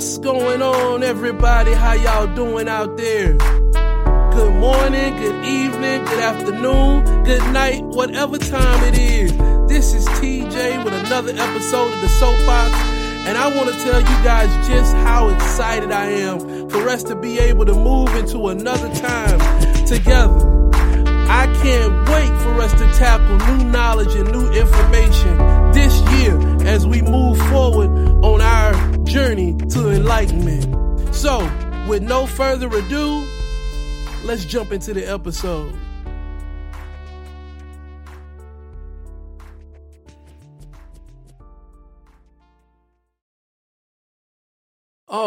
What's going on, everybody? How y'all doing out there? Good morning, good evening, good afternoon, good night, whatever time it is. This is TJ with another episode of the Soapbox, and I want to tell you guys just how excited I am for us to be able to move into another time together. I can't wait for us to tackle new knowledge and new information this year as we move forward on our journey to enlightenment. So, with no further ado, let's jump into the episode.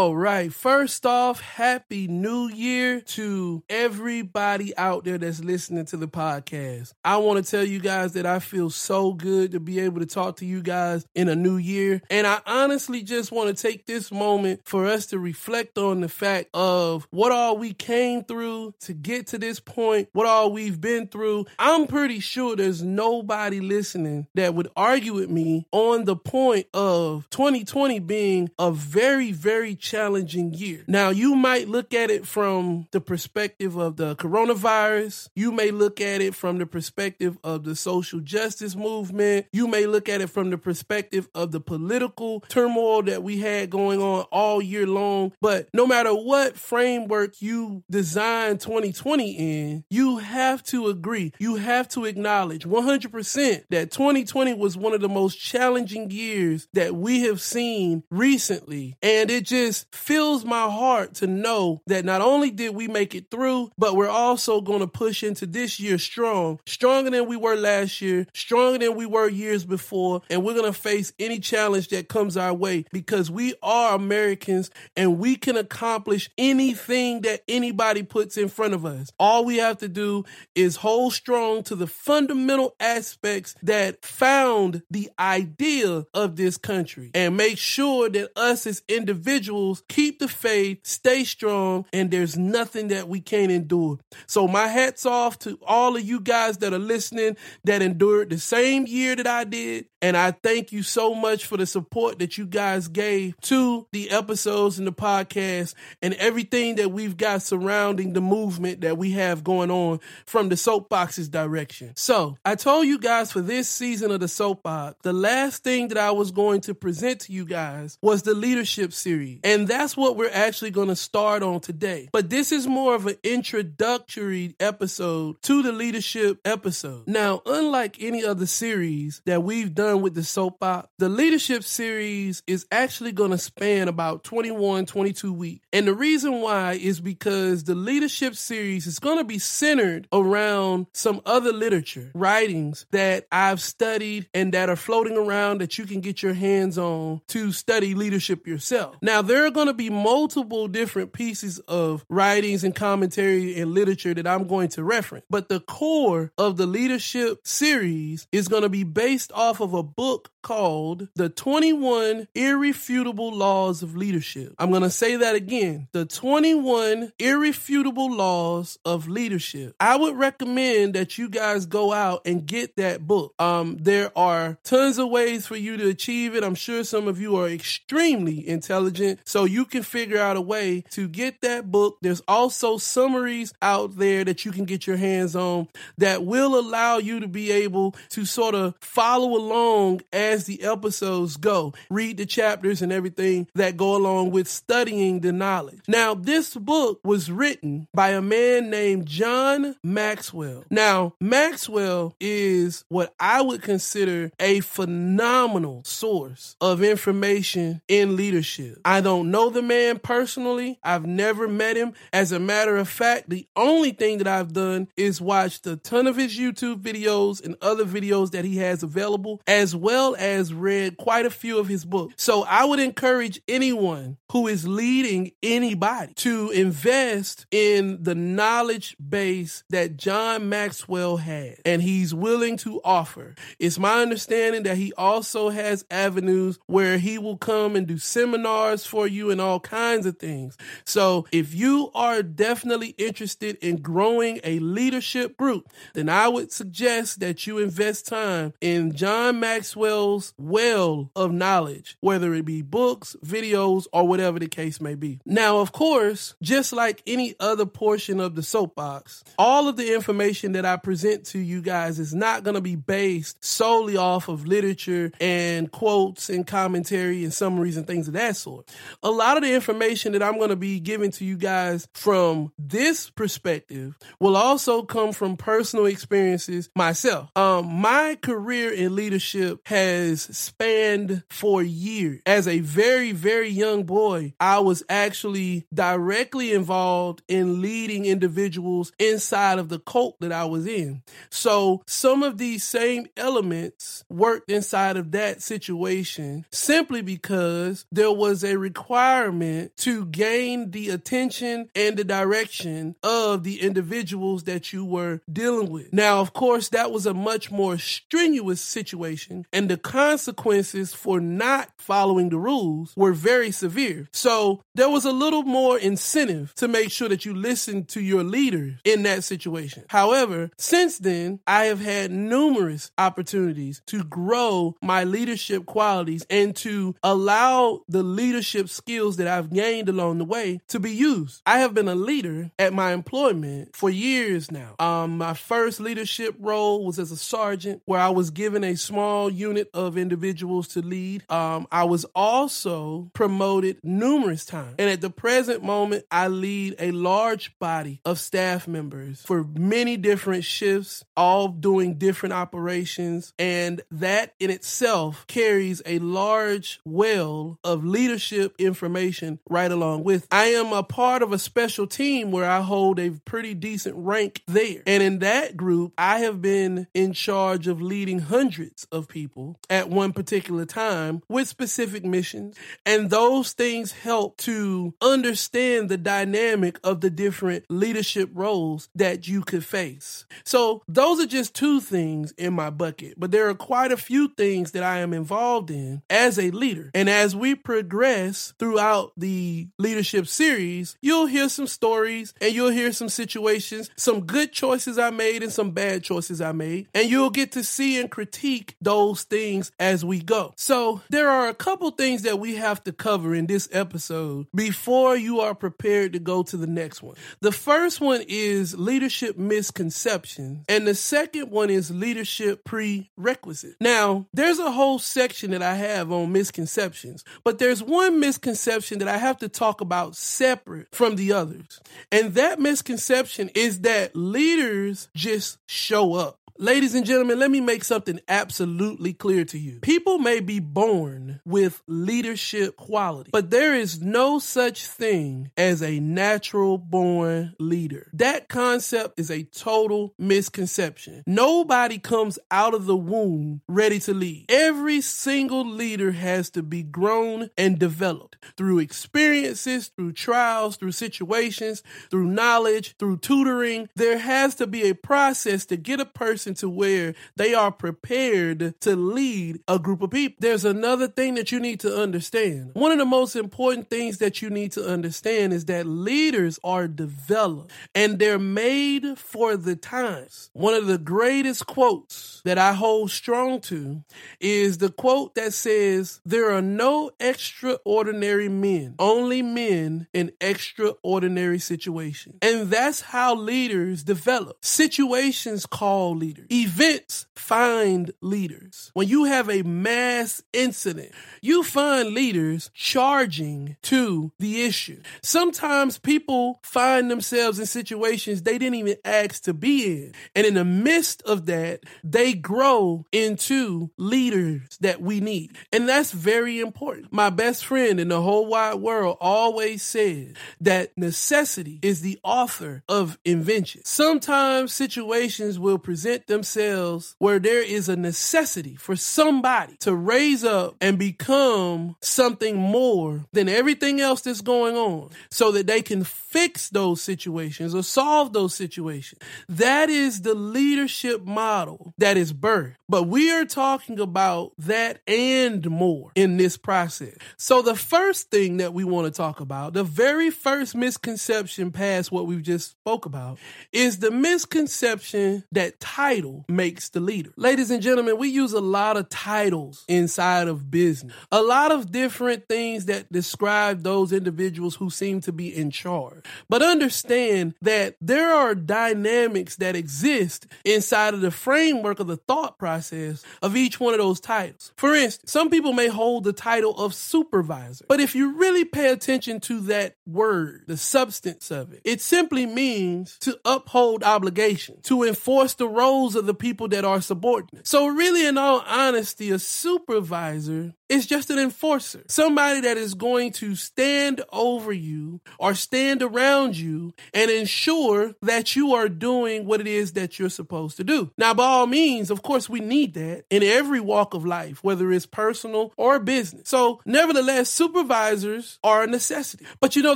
All right. First off, happy new year to everybody out there that's listening to the podcast. I want to tell you guys that I feel so good to be able to talk to you guys in a new year. And I honestly just want to take this moment for us to reflect on the fact of what all we came through to get to this point, what all we've been through. I'm pretty sure there's nobody listening that would argue with me on the point of 2020 being a very, very challenging year. Now, you might look at it from the perspective of the coronavirus. You may look at it from the perspective of the social justice movement. You may look at it from the perspective of the political turmoil that we had going on all year long. But no matter what framework you design 2020 in, you have to agree, you have to acknowledge 100% that 2020 was one of the most challenging years that we have seen recently. And it just fills my heart to know that not only did we make it through, but we're also going to push into this year strong, stronger than we were last year, stronger than we were years before, and we're going to face any challenge that comes our way because we are Americans and we can accomplish anything that anybody puts in front of us. All we have to do is hold strong to the fundamental aspects that found the idea of this country and make sure that us as individuals keep the faith, stay strong, and there's nothing that we can't endure. So my hats off to all of you guys that are listening that endured the same year that I did. And I thank you so much for the support that you guys gave to the episodes and the podcast and everything that we've got surrounding the movement that we have going on from the soapboxes direction. So I told you guys for this season of the soapbox, the last thing that I was going to present to you guys was the leadership series. And that's what we're actually going to start on today. But this is more of an introductory episode to the leadership episode. Now, unlike any other series that we've done with the soap op, the leadership series is actually going to span about 21, 22 weeks. And the reason why is because the leadership series is going to be centered around some other literature, writings that I've studied and that are floating around that you can get your hands on to study leadership yourself. Now, there are going to be multiple different pieces of writings and commentary and literature that I'm going to reference. But the core of the leadership series is going to be based off of a book called The 21 Irrefutable Laws of Leadership. I'm going to say that again. The 21 Irrefutable Laws of Leadership. I would recommend that you guys go out and get that book. Um, there are tons of ways for you to achieve it. I'm sure some of you are extremely intelligent so you can figure out a way to get that book. There's also summaries out there that you can get your hands on that will allow you to be able to sort of follow along as the episodes go. Read the chapters and everything that go along with studying the knowledge. Now, this book was written by a man named John Maxwell. Now, Maxwell is what I would consider a phenomenal source of information in leadership. I don't don't know the man personally. I've never met him. As a matter of fact, the only thing that I've done is watched a ton of his YouTube videos and other videos that he has available, as well as read quite a few of his books. So I would encourage anyone who is leading anybody to invest in the knowledge base that John Maxwell has and he's willing to offer. It's my understanding that he also has avenues where he will come and do seminars for you and all kinds of things. So if you are definitely interested in growing a leadership group, then I would suggest that you invest time in John Maxwell well of knowledge, whether it be books, videos, or whatever the case may be. Now, of course, just like any other portion of the soapbox, all of the information that I present to you guys is not going to be based solely off of literature and quotes and commentary and summaries and things of that sort. A lot of the information that I'm going to be giving to you guys from this perspective will also come from personal experiences myself. Um, my career in leadership has spanned for years. As a very, very young boy, I was actually directly involved in leading individuals inside of the cult that I was in. So some of these same elements worked inside of that situation simply because there was a requirement to gain the attention and the direction of the individuals that you were dealing with. Now, of course, that was a much more strenuous situation, and the consequences for not following the rules were very severe. So there was a little more incentive to make sure that you listen to your leaders in that situation. However, since then, I have had numerous opportunities to grow my leadership qualities and to allow the leadership skills that I've gained along the way to be used. I have been a leader at my employment for years now. Um, my first leadership role was as a sergeant, where I was given a small unit of individuals to lead. Um, I was also promoted numerous times. And at the present moment, I lead a large body of staff members for many different shifts, all doing different operations. And that in itself carries a large well of leadership information right along with. I am a part of a special team where I hold a pretty decent rank there. And in that group, I have been in charge of leading hundreds of people at one particular time with specific missions. And those things help to understand the dynamic of the different leadership roles that you could face. So those are just two things in my bucket, but there are quite a few things that I am involved in as a leader. And as we progress throughout the leadership series, you'll hear some stories and you'll hear some situations, some good choices I made and some bad choices I made, and you'll get to see and critique those things as we go. So there are a couple things that we have to cover in this episode before you are prepared to go to the next one. The first one is leadership misconceptions, and the second one is leadership prerequisite. Now, there's a whole section that I have on misconceptions, but there's one misconception that I have to talk about separate from the others. And that misconception is that leaders just show up. Ladies and gentlemen, let me make something absolutely clear to you. People may be born with leadership quality, but there is no such thing as a natural born leader. That concept is a total misconception. Nobody comes out of the womb ready to lead. Every single leader has to be grown and developed through experiences, through trials, through situations, through knowledge, through tutoring. There has to be a process to get a person to where they are prepared to lead a group of people. There's another thing that you need to understand. One of the most important things that you need to understand is that leaders are developed and they're made for the times. One of the greatest quotes that I hold strong to is the quote that says, There are no extraordinary men, only men in extraordinary situations. And that's how leaders develop. Situations call leaders leaders. Events find leaders. When you have a mass incident, you find leaders charging to the issue. Sometimes people find themselves in situations they didn't even ask to be in. And in the midst of that, they grow into leaders that we need. And that's very important. My best friend in the whole wide world always said that necessity is the author of invention. Sometimes situations will present themselves where there is a necessity for somebody to raise up and become something more than everything else that's going on so that they can fix those situations or solve those situations. That is the leadership model that is birthed. But we are talking about that and more in this process. So the first thing that we want to talk about, the very first misconception past what we've just spoke about, is the misconception that titles title makes the leader. Ladies and gentlemen, we use a lot of titles inside of business, a lot of different things that describe those individuals who seem to be in charge. But understand that there are dynamics that exist inside of the framework of the thought process of each one of those titles. For instance, some people may hold the title of supervisor, but if you really pay attention to that word, the substance of it, it simply means to uphold obligation, to enforce the roles of the people that are subordinate. So, really, in all honesty, a supervisor is just an enforcer, somebody that is going to stand over you or stand around you and ensure that you are doing what it is that you're supposed to do. Now, by all means, of course, we need that in every walk of life, whether it's personal or business. So, nevertheless, supervisors are a necessity. But you know,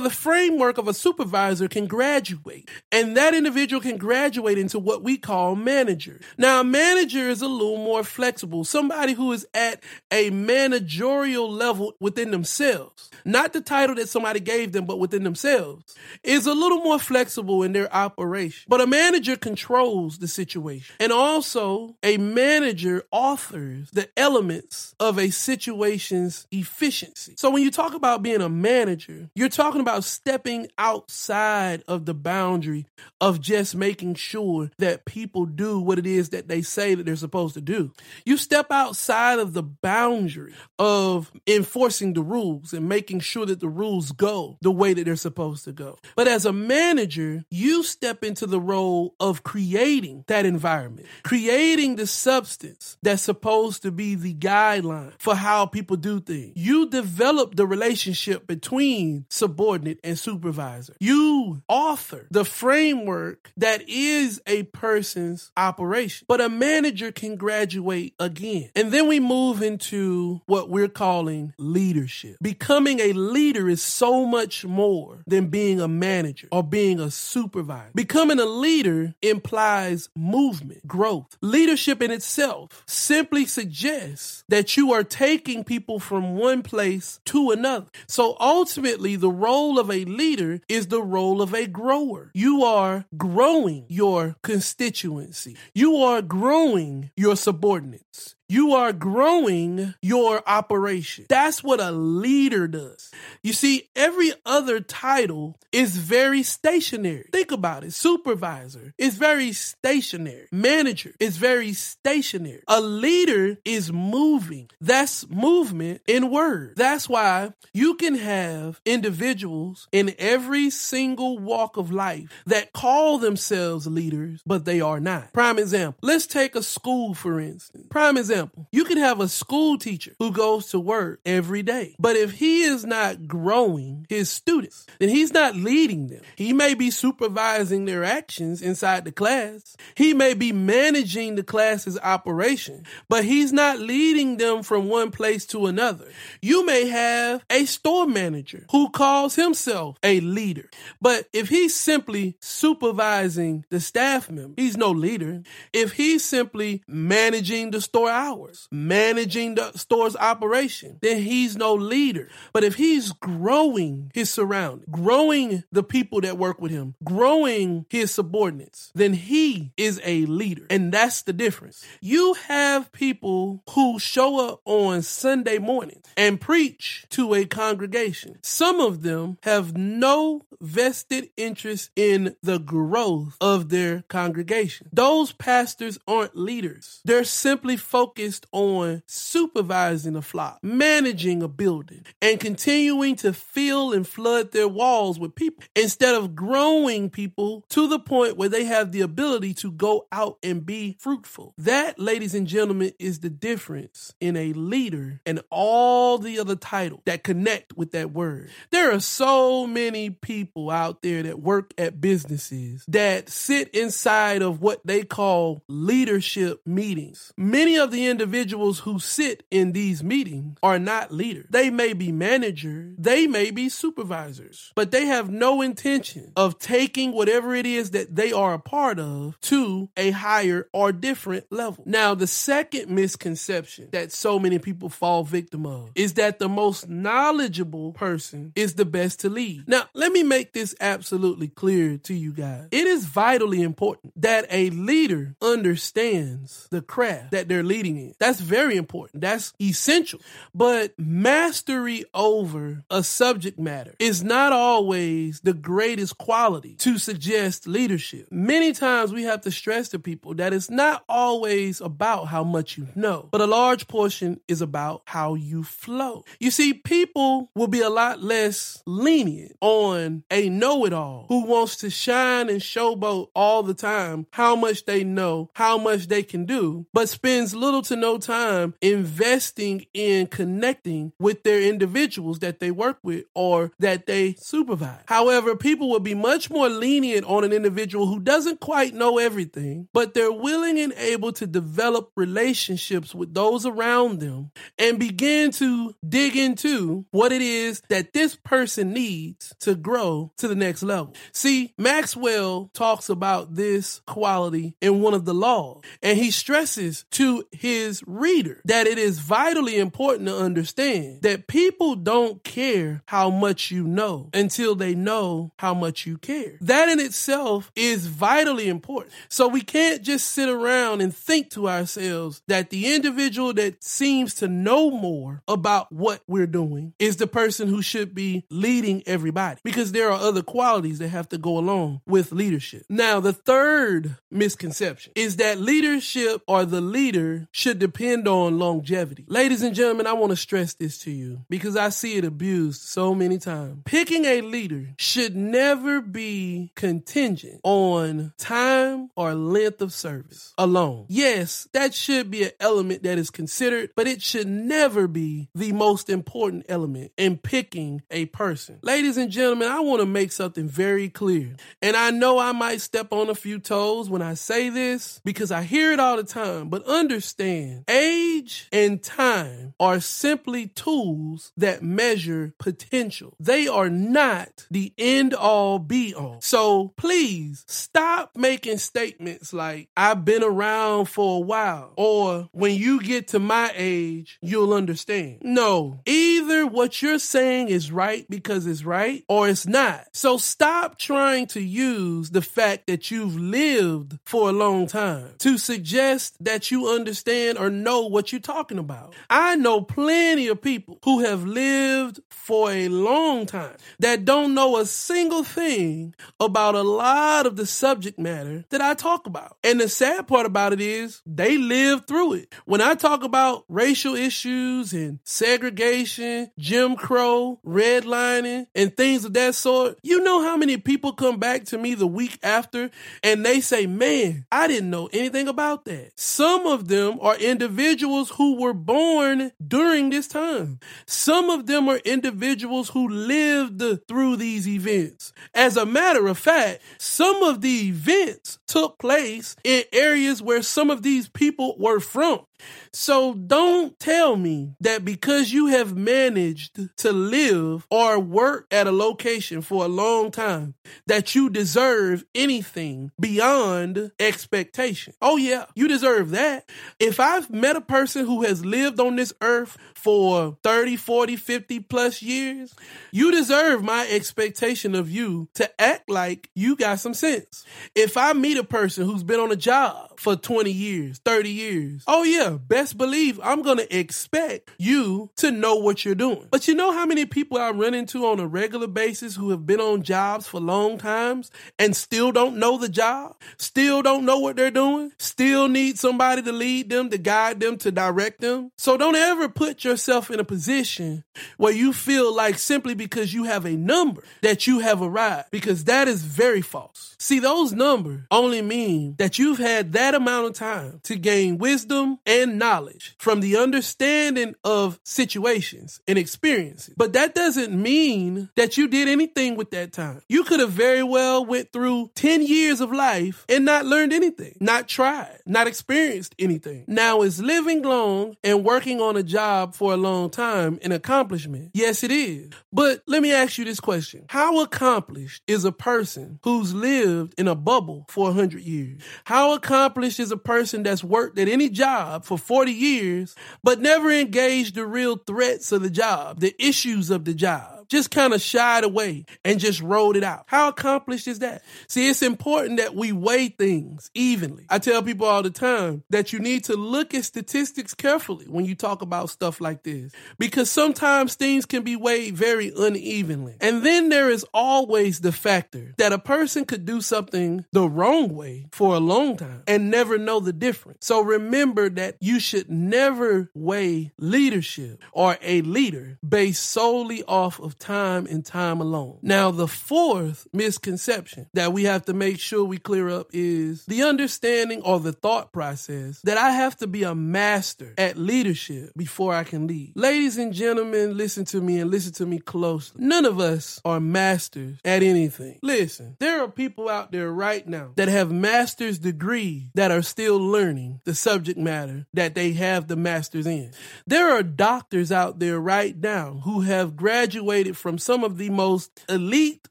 the framework of a supervisor can graduate, and that individual can graduate into what we call manager. Now, a manager is a little more flexible, somebody who is at a managerial level within themselves, not the title that somebody gave them, but within themselves, is a little more flexible in their operation. But a manager controls the situation, and also a manager authors the elements of a situation's efficiency. So when you talk about being a manager, you're talking about stepping outside of the boundary of just making sure that people do what it is that they say that they're supposed to do. You step outside of the boundary of enforcing the rules and making sure that the rules go the way that they're supposed to go. But as a manager, you step into the role of creating that environment, creating the substance that's supposed to be the guideline for how people do things. You develop the relationship between subordinate and supervisor. You author the framework that is a person's operation. But a manager can graduate again. And then we move into what we're calling leadership. Becoming a leader is so much more than being a manager or being a supervisor. Becoming a leader implies movement, growth. Leadership in itself simply suggests that you are taking people from one place to another. So ultimately, the role of a leader is the role of a grower. You are growing your constituency. You are growing your subordinates. You are growing your operation. That's what a leader does. You see, every other title is very stationary. Think about it. Supervisor is very stationary. Manager is very stationary. A leader is moving. That's movement in word. That's why you can have individuals in every single walk of life that call themselves leaders, but they are not. Prime example. Let's take a school, for instance. Prime example example, you can have a school teacher who goes to work every day, but if he is not growing his students, then he's not leading them. He may be supervising their actions inside the class. He may be managing the class's operation, but he's not leading them from one place to another. You may have a store manager who calls himself a leader, but if he's simply supervising the staff member, he's no leader. If he's simply managing the store hours, managing the store's operation, then he's no leader. But if he's growing his surroundings, growing the people that work with him, growing his subordinates, then he is a leader. And that's the difference. You have people who show up on Sunday morning and preach to a congregation. Some of them have no vested interest in the growth of their congregation. Those pastors aren't leaders. They're simply focused on supervising a flock, managing a building, and continuing to fill and flood their walls with people instead of growing people to the point where they have the ability to go out and be fruitful. That, ladies and gentlemen, is the difference in a leader and all the other titles that connect with that word. There are so many people out there that work at businesses that sit inside of what they call leadership meetings. Many of the individuals who sit in these meetings are not leaders. They may be managers, they may be supervisors, but they have no intention of taking whatever it is that they are a part of to a higher or different level. Now, the second misconception that so many people fall victim of is that the most knowledgeable person is the best to lead. Now, let me make this absolutely clear to you guys. It is vitally important that a leader understands the craft that they're leading in. That's very important. That's essential. But mastery over a subject matter is not always the greatest quality to suggest leadership. Many times we have to stress to people that it's not always about how much you know, but a large portion is about how you flow. You see, people will be a lot less lenient on a know it all who wants to shine and showboat all the time how much they know, how much they can do, but spends little to no time investing in connecting with their individuals that they work with or that they supervise. However, people will be much more lenient on an individual who doesn't quite know everything, but they're willing and able to develop relationships with those around them and begin to dig into what it is that this person needs to grow to the next level. See, Maxwell talks about this quality in one of the laws, and he stresses to his reader that it is vitally important to understand that people don't care how much you know until they know how much you care. That in itself is vitally important. So we can't just sit around and think to ourselves that the individual that seems to know more about what we're doing is the person who should be leading everybody because there are other qualities that have to go along with leadership. Now, the third misconception is that leadership or the leader should depend on longevity. Ladies and gentlemen, I want to stress this to you because I see it abused so many times. Picking a leader should never be contingent on time or length of service alone. Yes, that should be an element that is considered, but it should never be the most important element in picking a person. Ladies and gentlemen, I want to make something very clear. And I know I might step on a few toes when I say this because I hear it all the time, but understand age and time are simply tools that measure potential. They are not the end all be all. So please stop making statements like, I've been around for a while, or when you get to my age, you'll understand. No, either what you're saying is right because it's right or it's not. So stop trying to use the fact that you've lived for a long time to suggest that you understand or know what you're talking about. I know plenty of people who have lived for a long time that don't know a single thing about a lot of the subject matter that I talk about. And the sad part about it is they live through it. When I talk about racial issues and segregation, Jim Crow, redlining, and things of that sort, you know how many people come back to me the week after and they say, Man, I didn't know anything about that. Some of them are individuals who were born during this time. Some of them are individuals who lived through these events. As a matter of fact, some of the events took place in areas where some of these people were from. So don't tell me that because you have managed to live or work at a location for a long time that you deserve anything beyond expectation. Oh yeah, you deserve that. If I've met a person who has lived on this earth for 30, 40, 50 plus years, you deserve my expectation of you to act like you got some sense. If I meet a person who's been on a job for 20 years, 30 years, oh yeah, best believe I'm going to expect you to know what you're doing. But you know how many people I run into on a regular basis who have been on jobs for long times and still don't know the job, still don't know what they're doing, still need somebody to lead them, to guide them, to direct them. So don't ever put yourself in a position where you feel like simply because you have a number that you have arrived, because that is very false. See, those numbers only mean that you've had that amount of time to gain wisdom and and knowledge from the understanding of situations and experiences. But that doesn't mean that you did anything with that time. You could have very well went through 10 years of life and not learned anything, not tried, not experienced anything. Now is living long and working on a job for a long time an accomplishment? Yes, it is. But let me ask you this question. How accomplished is a person who's lived in a bubble for 100 years? How accomplished is a person that's worked at any job for 40 years, but never engaged the real threats of the job, the issues of the job? Just kind of shied away and just rolled it out. How accomplished is that? See, it's important that we weigh things evenly. I tell people all the time that you need to look at statistics carefully when you talk about stuff like this because sometimes things can be weighed very unevenly. And then there is always the factor that a person could do something the wrong way for a long time and never know the difference. So remember that you should never weigh leadership or a leader based solely off of time and time alone. Now, the fourth misconception that we have to make sure we clear up is the understanding or the thought process that I have to be a master at leadership before I can lead. Ladies and gentlemen, listen to me and listen to me closely. None of us are masters at anything. Listen, there are people out there right now that have master's degrees that are still learning the subject matter that they have the masters in. There are doctors out there right now who have graduated graduated from some of the most elite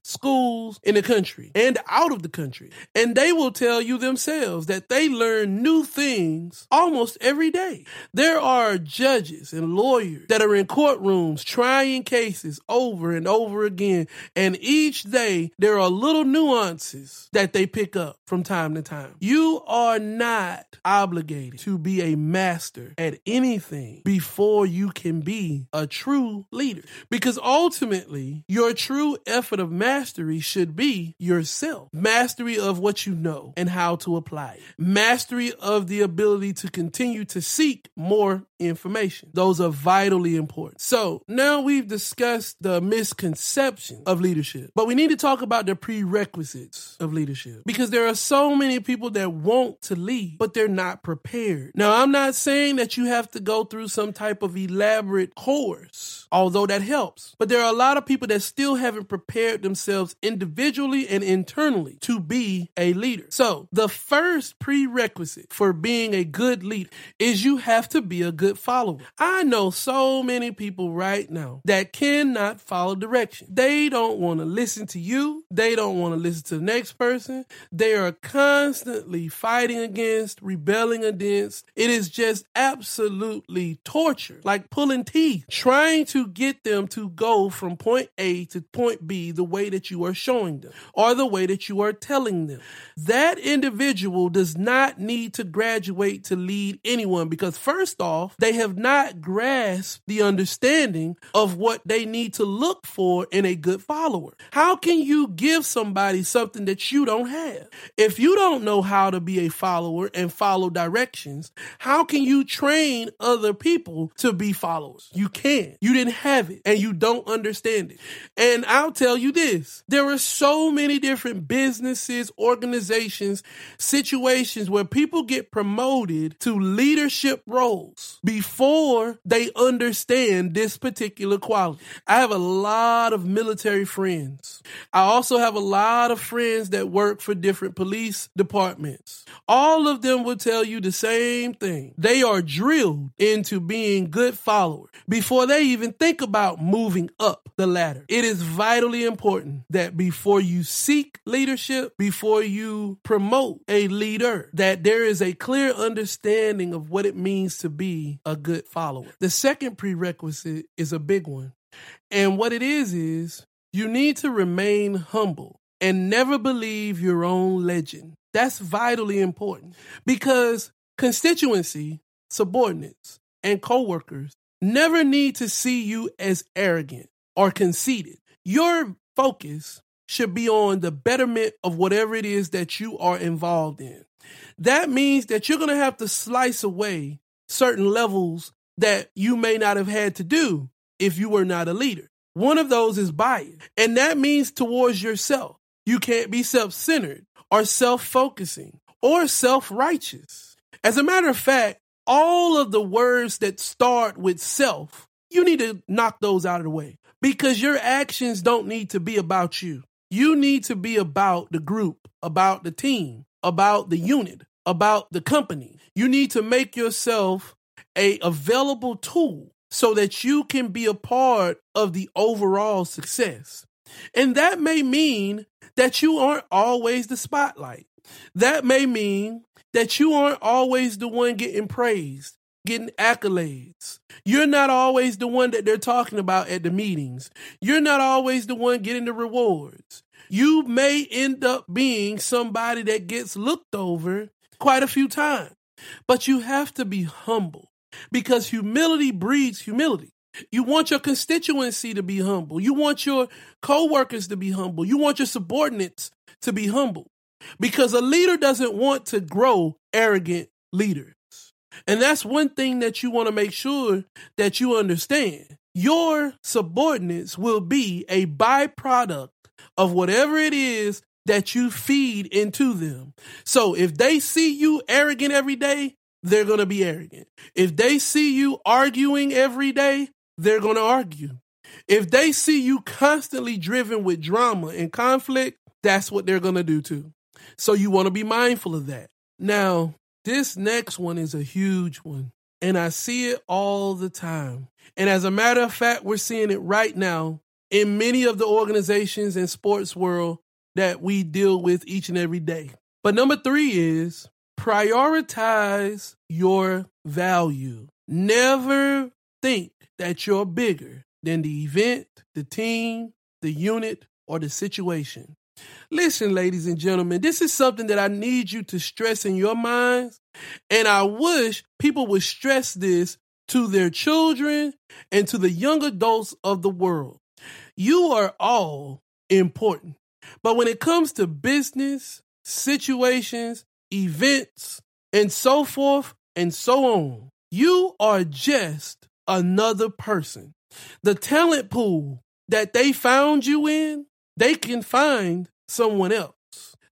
schools in the country and out of the country. And they will tell you themselves that they learn new things almost every day. There are judges and lawyers that are in courtrooms trying cases over and over again. And each day there are little nuances that they pick up from time to time. You are not obligated to be a master at anything before you can be a true leader because ultimately ultimately, your true effort of mastery should be yourself. Mastery of what you know and how to apply it. Mastery of the ability to continue to seek more information. Those are vitally important. So now we've discussed the misconception of leadership, but we need to talk about the prerequisites of leadership because there are so many people that want to lead, but they're not prepared. Now, I'm not saying that you have to go through some type of elaborate course, although that helps, but there are a lot of people that still haven't prepared themselves individually and internally to be a leader. So the first prerequisite for being a good leader is you have to be a good good follower. I know so many people right now that cannot follow direction. They don't want to listen to you. They don't want to listen to the next person. They are constantly fighting against, rebelling against. It is just absolutely torture, like pulling teeth, trying to get them to go from point A to point B the way that you are showing them or the way that you are telling them. That individual does not need to graduate to lead anyone because, first off, they have not grasped the understanding of what they need to look for in a good follower. How can you give somebody something that you don't have? If you don't know how to be a follower and follow directions, how can you train other people to be followers? You can't. You didn't have it and you don't understand it. And I'll tell you this there are so many different businesses, organizations, situations where people get promoted to leadership roles before they understand this particular quality. I have a lot of military friends. I also have a lot of friends that work for different police departments. All of them will tell you the same thing. They are drilled into being good followers before they even think about moving up the ladder. It is vitally important that before you seek leadership, before you promote a leader, that there is a clear understanding of what it means to be a good follower. The second prerequisite is a big one. And what it is, is you need to remain humble and never believe your own legend. That's vitally important because constituency, subordinates, and coworkers never need to see you as arrogant or conceited. Your focus should be on the betterment of whatever it is that you are involved in. That means that you're going to have to slice away certain levels that you may not have had to do if you were not a leader. One of those is bias, and that means towards yourself. You can't be self centered or self focusing or self righteous. As a matter of fact, all of the words that start with self, you need to knock those out of the way because your actions don't need to be about you. You need to be about the group, about the team, about the unit, about the company. You need to make yourself a available tool so that you can be a part of the overall success. And that may mean that you aren't always the spotlight. That may mean that you aren't always the one getting praised, getting accolades. You're not always the one that they're talking about at the meetings. You're not always the one getting the rewards. You may end up being somebody that gets looked over quite a few times, but you have to be humble because humility breeds humility. You want your constituency to be humble. You want your coworkers to be humble. You want your subordinates to be humble because a leader doesn't want to grow arrogant leaders. And that's one thing that you want to make sure that you understand. Your subordinates will be a byproduct of whatever it is that you feed into them. So if they see you arrogant every day, they're going to be arrogant. If they see you arguing every day, they're going to argue. If they see you constantly driven with drama and conflict, that's what they're going to do too. So you want to be mindful of that. Now, this next one is a huge one, and I see it all the time. And as a matter of fact, we're seeing it right now in many of the organizations and sports world that we deal with each and every day. But number three is prioritize your value. Never think that you're bigger than the event, the team, the unit, or the situation. Listen, ladies and gentlemen, this is something that I need you to stress in your minds. And I wish people would stress this to their children and to the young adults of the world. You are all important. But when it comes to business, situations, events, and so forth and so on, you are just another person. The talent pool that they found you in, they can find someone else.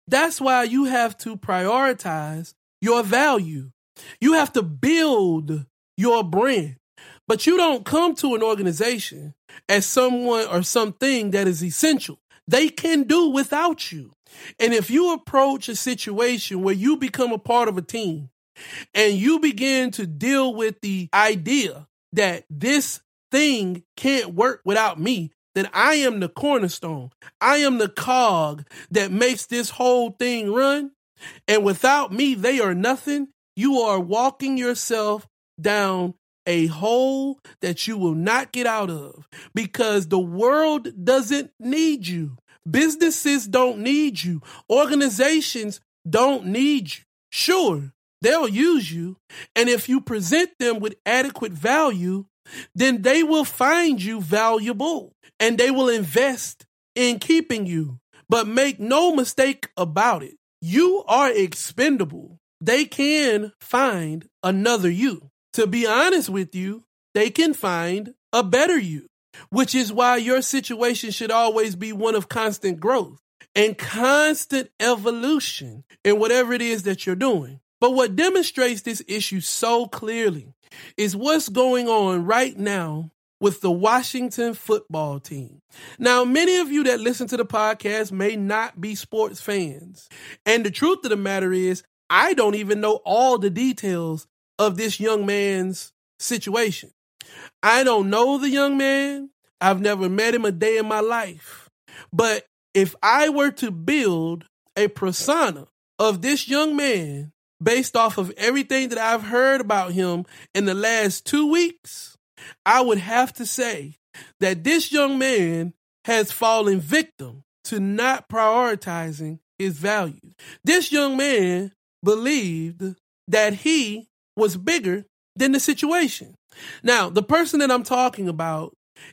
That's why you have to prioritize your value. You have to build your brand. But you don't come to an organization as someone or something that is essential. They can do without you. And if you approach a situation where you become a part of a team and you begin to deal with the idea that this thing can't work without me, then I am the cornerstone. I am the cog that makes this whole thing run. And without me, they are nothing. You are walking yourself down a hole that you will not get out of because the world doesn't need you. Businesses don't need you. Organizations don't need you. Sure, they'll use you. And if you present them with adequate value, then they will find you valuable and they will invest in keeping you. But make no mistake about it, you are expendable. They can find another you. To be honest with you, they can find a better you, which is why your situation should always be one of constant growth and constant evolution in whatever it is that you're doing. But what demonstrates this issue so clearly is what's going on right now with the Washington football team. Now, many of you that listen to the podcast may not be sports fans. And the truth of the matter is, I don't even know all the details of this young man's situation. I don't know the young man. I've never met him a day in my life. But if I were to build a persona of this young man based off of everything that I've heard about him in the last two weeks, I would have to say that this young man has fallen victim to not prioritizing his values. This young man believed that he was bigger than the situation. Now, the person that I'm talking about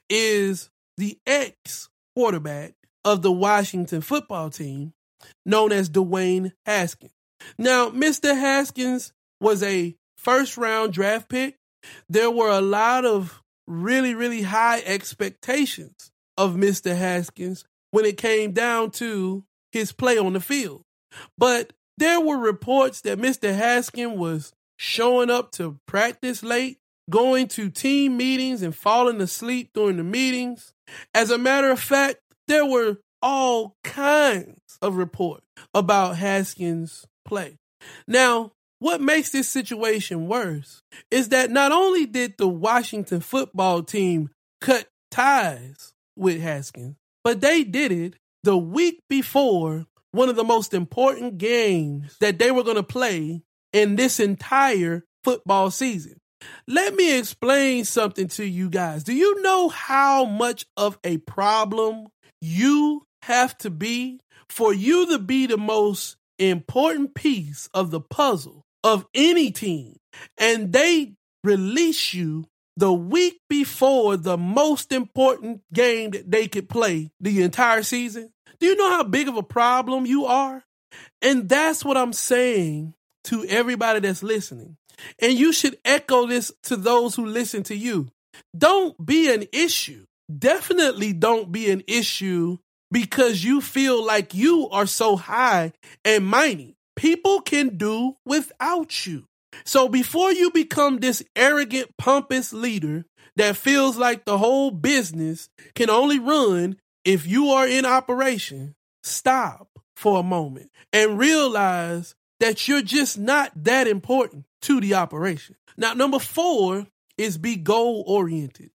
is the ex quarterback of the Washington football team, known as Dwayne Haskins. Now, Mr. Haskins was a first round draft pick. There were a lot of really, really high expectations of Mr. Haskins when it came down to his play on the field. But there were reports that Mr. Haskins was showing up to practice late, going to team meetings and falling asleep during the meetings. As a matter of fact, there were all kinds of reports about Haskins' play. Now, what makes this situation worse is that not only did the Washington football team cut ties with Haskins, but they did it the week before one of the most important games that they were going to play in this entire football season. Let me explain something to you guys. Do you know how much of a problem you have to be for you to be the most important piece of the puzzle of any team and they release you the week before the most important game that they could play the entire season, do you know how big of a problem you are? And that's what I'm saying to everybody that's listening. And you should echo this to those who listen to you. Don't be an issue. Definitely don't be an issue because you feel like you are so high and mighty. People can do without you. So before you become this arrogant, pompous leader that feels like the whole business can only run if you are in operation, stop for a moment and realize that you're just not that important to the operation. Now, number four is be goal oriented.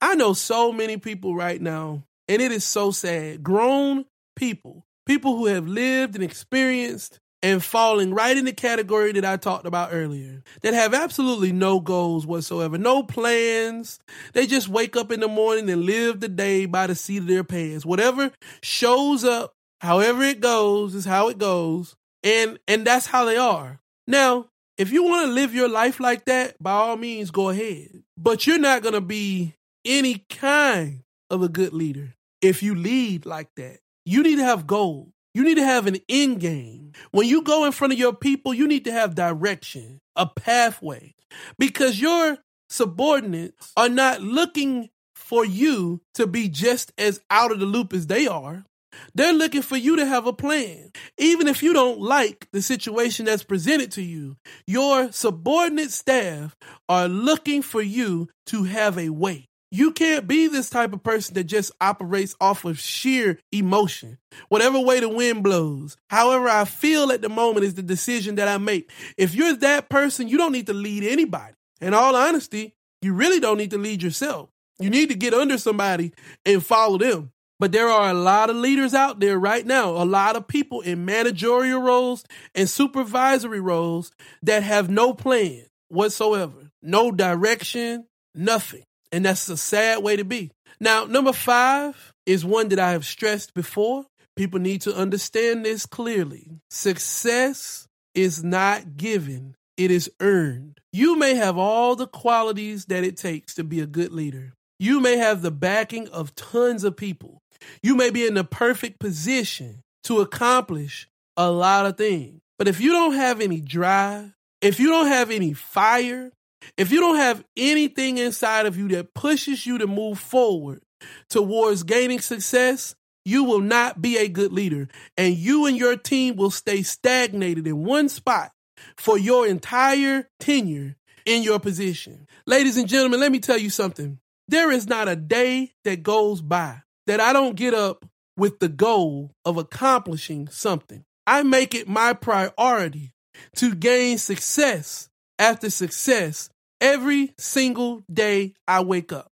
I know so many people right now, and it is so sad. Grown people, people who have lived and experienced and falling right in the category that I talked about earlier that have absolutely no goals whatsoever, no plans. They just wake up in the morning and live the day by the seat of their pants. Whatever shows up, however it goes, is how it goes. And and that's how they are. Now, if you want to live your life like that, by all means go ahead. But you're not going to be any kind of a good leader if you lead like that. You need to have goals. You need to have an end game. When you go in front of your people, you need to have direction, a pathway, because your subordinates are not looking for you to be just as out of the loop as they are. They're looking for you to have a plan. Even if you don't like the situation that's presented to you, your subordinate staff are looking for you to have a way. You can't be this type of person that just operates off of sheer emotion. Whatever way the wind blows, however I feel at the moment is the decision that I make. If you're that person, you don't need to lead anybody. In all honesty, you really don't need to lead yourself. You need to get under somebody and follow them. But there are a lot of leaders out there right now, a lot of people in managerial roles and supervisory roles that have no plan whatsoever, no direction, nothing. And that's a sad way to be. Now, number five is one that I have stressed before. People need to understand this clearly. Success is not given, it is earned. You may have all the qualities that it takes to be a good leader. You may have the backing of tons of people. You may be in the perfect position to accomplish a lot of things. But if you don't have any drive, if you don't have any fire, if you don't have anything inside of you that pushes you to move forward towards gaining success, you will not be a good leader. And you and your team will stay stagnated in one spot for your entire tenure in your position. Ladies and gentlemen, let me tell you something. There is not a day that goes by that I don't get up with the goal of accomplishing something. I make it my priority to gain success after success every single day I wake up.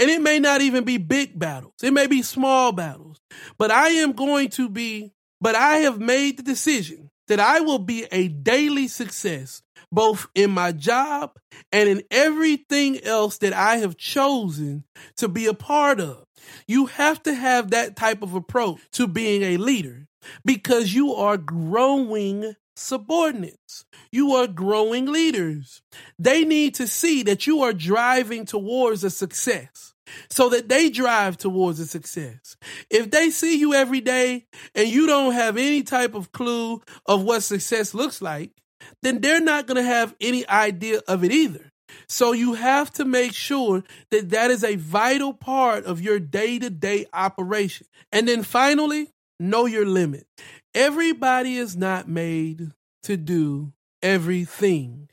And it may not even be big battles, it may be small battles, but I am going to be, but I have made the decision that I will be a daily success, both in my job and in everything else that I have chosen to be a part of. You have to have that type of approach to being a leader because you are growing subordinates. You are growing leaders. They need to see that you are driving towards a success so that they drive towards a success. If they see you every day and you don't have any type of clue of what success looks like, then they're not going to have any idea of it either. So you have to make sure that that is a vital part of your day to day operation. And then finally, know your limit. Everybody is not made to do everything.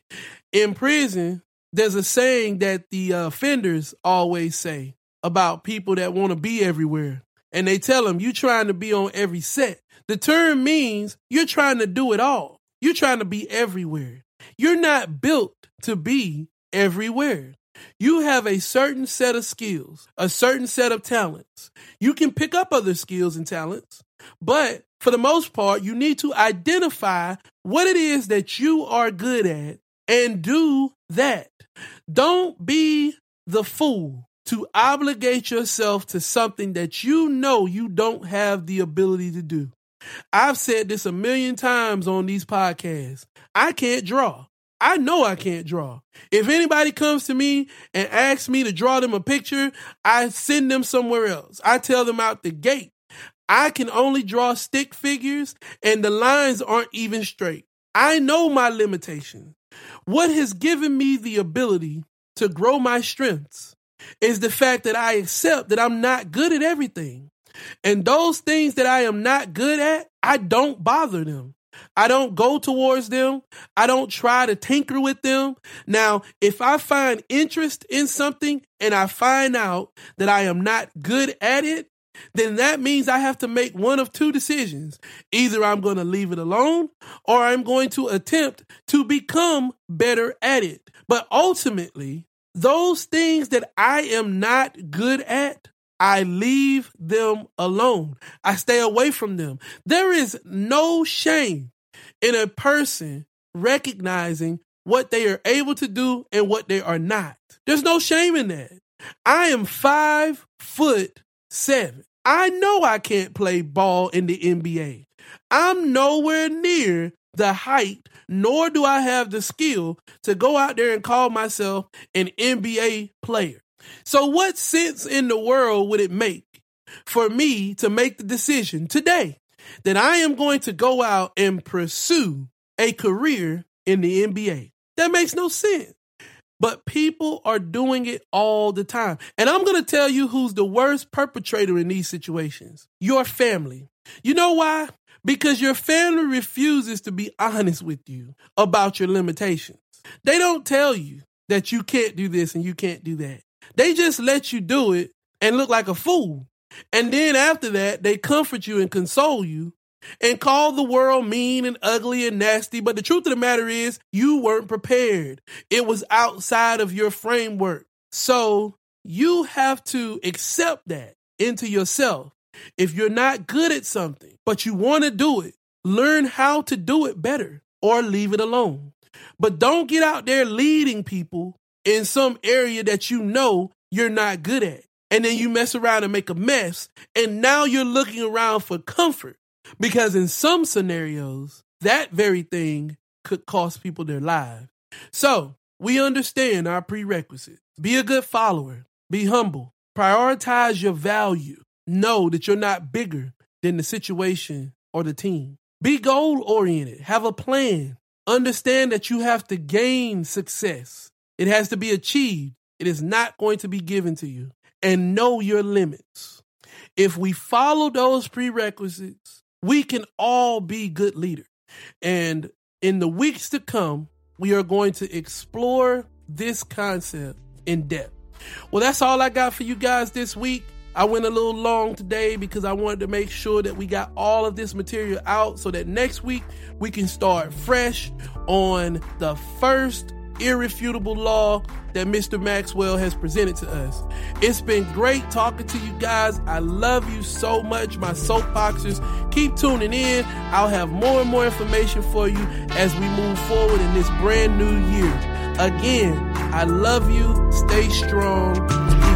In prison, there's a saying that the uh, offenders always say about people that want to be everywhere. And they tell them, you're trying to be on every set. The term means you're trying to do it all. You're trying to be everywhere. You're not built to be everywhere. You have a certain set of skills, a certain set of talents. You can pick up other skills and talents, but for the most part, you need to identify what it is that you are good at and do that. Don't be the fool to obligate yourself to something that you know you don't have the ability to do. I've said this a million times on these podcasts. I can't draw. I know I can't draw. If anybody comes to me and asks me to draw them a picture, I send them somewhere else. I tell them out the gate. I can only draw stick figures and the lines aren't even straight. I know my limitations. What has given me the ability to grow my strengths is the fact that I accept that I'm not good at everything. And those things that I am not good at, I don't bother them. I don't go towards them. I don't try to tinker with them. Now, if I find interest in something and I find out that I am not good at it, then that means I have to make one of two decisions. Either I'm going to leave it alone or I'm going to attempt to become better at it. But ultimately, those things that I am not good at, I leave them alone. I stay away from them. There is no shame in a person recognizing what they are able to do and what they are not. There's no shame in that. I am five foot seven. I know I can't play ball in the NBA. I'm nowhere near the height, nor do I have the skill to go out there and call myself an NBA player. So, what sense in the world would it make for me to make the decision today that I am going to go out and pursue a career in the NBA? That makes no sense. But people are doing it all the time. And I'm going to tell you who's the worst perpetrator in these situations your family. You know why? Because your family refuses to be honest with you about your limitations. They don't tell you that you can't do this and you can't do that. They just let you do it and look like a fool. And then after that, they comfort you and console you and call the world mean and ugly and nasty. But the truth of the matter is, you weren't prepared. It was outside of your framework. So you have to accept that into yourself. If you're not good at something, but you want to do it, learn how to do it better or leave it alone. But don't get out there leading people in some area that you know you're not good at. And then you mess around and make a mess. And now you're looking around for comfort because in some scenarios, that very thing could cost people their lives. So we understand our prerequisites. Be a good follower, be humble, prioritize your value, know that you're not bigger than the situation or the team. Be goal oriented, have a plan, understand that you have to gain success. It has to be achieved. It is not going to be given to you. And know your limits. If we follow those prerequisites, we can all be good leaders. And in the weeks to come, we are going to explore this concept in depth. Well, that's all I got for you guys this week. I went a little long today because I wanted to make sure that we got all of this material out so that next week we can start fresh on the first irrefutable law that Mr. Maxwell has presented to us. It's been great talking to you guys. I love you so much, my soapboxers. Keep tuning in. I'll have more and more information for you as we move forward in this brand new year. Again, I love you. Stay strong.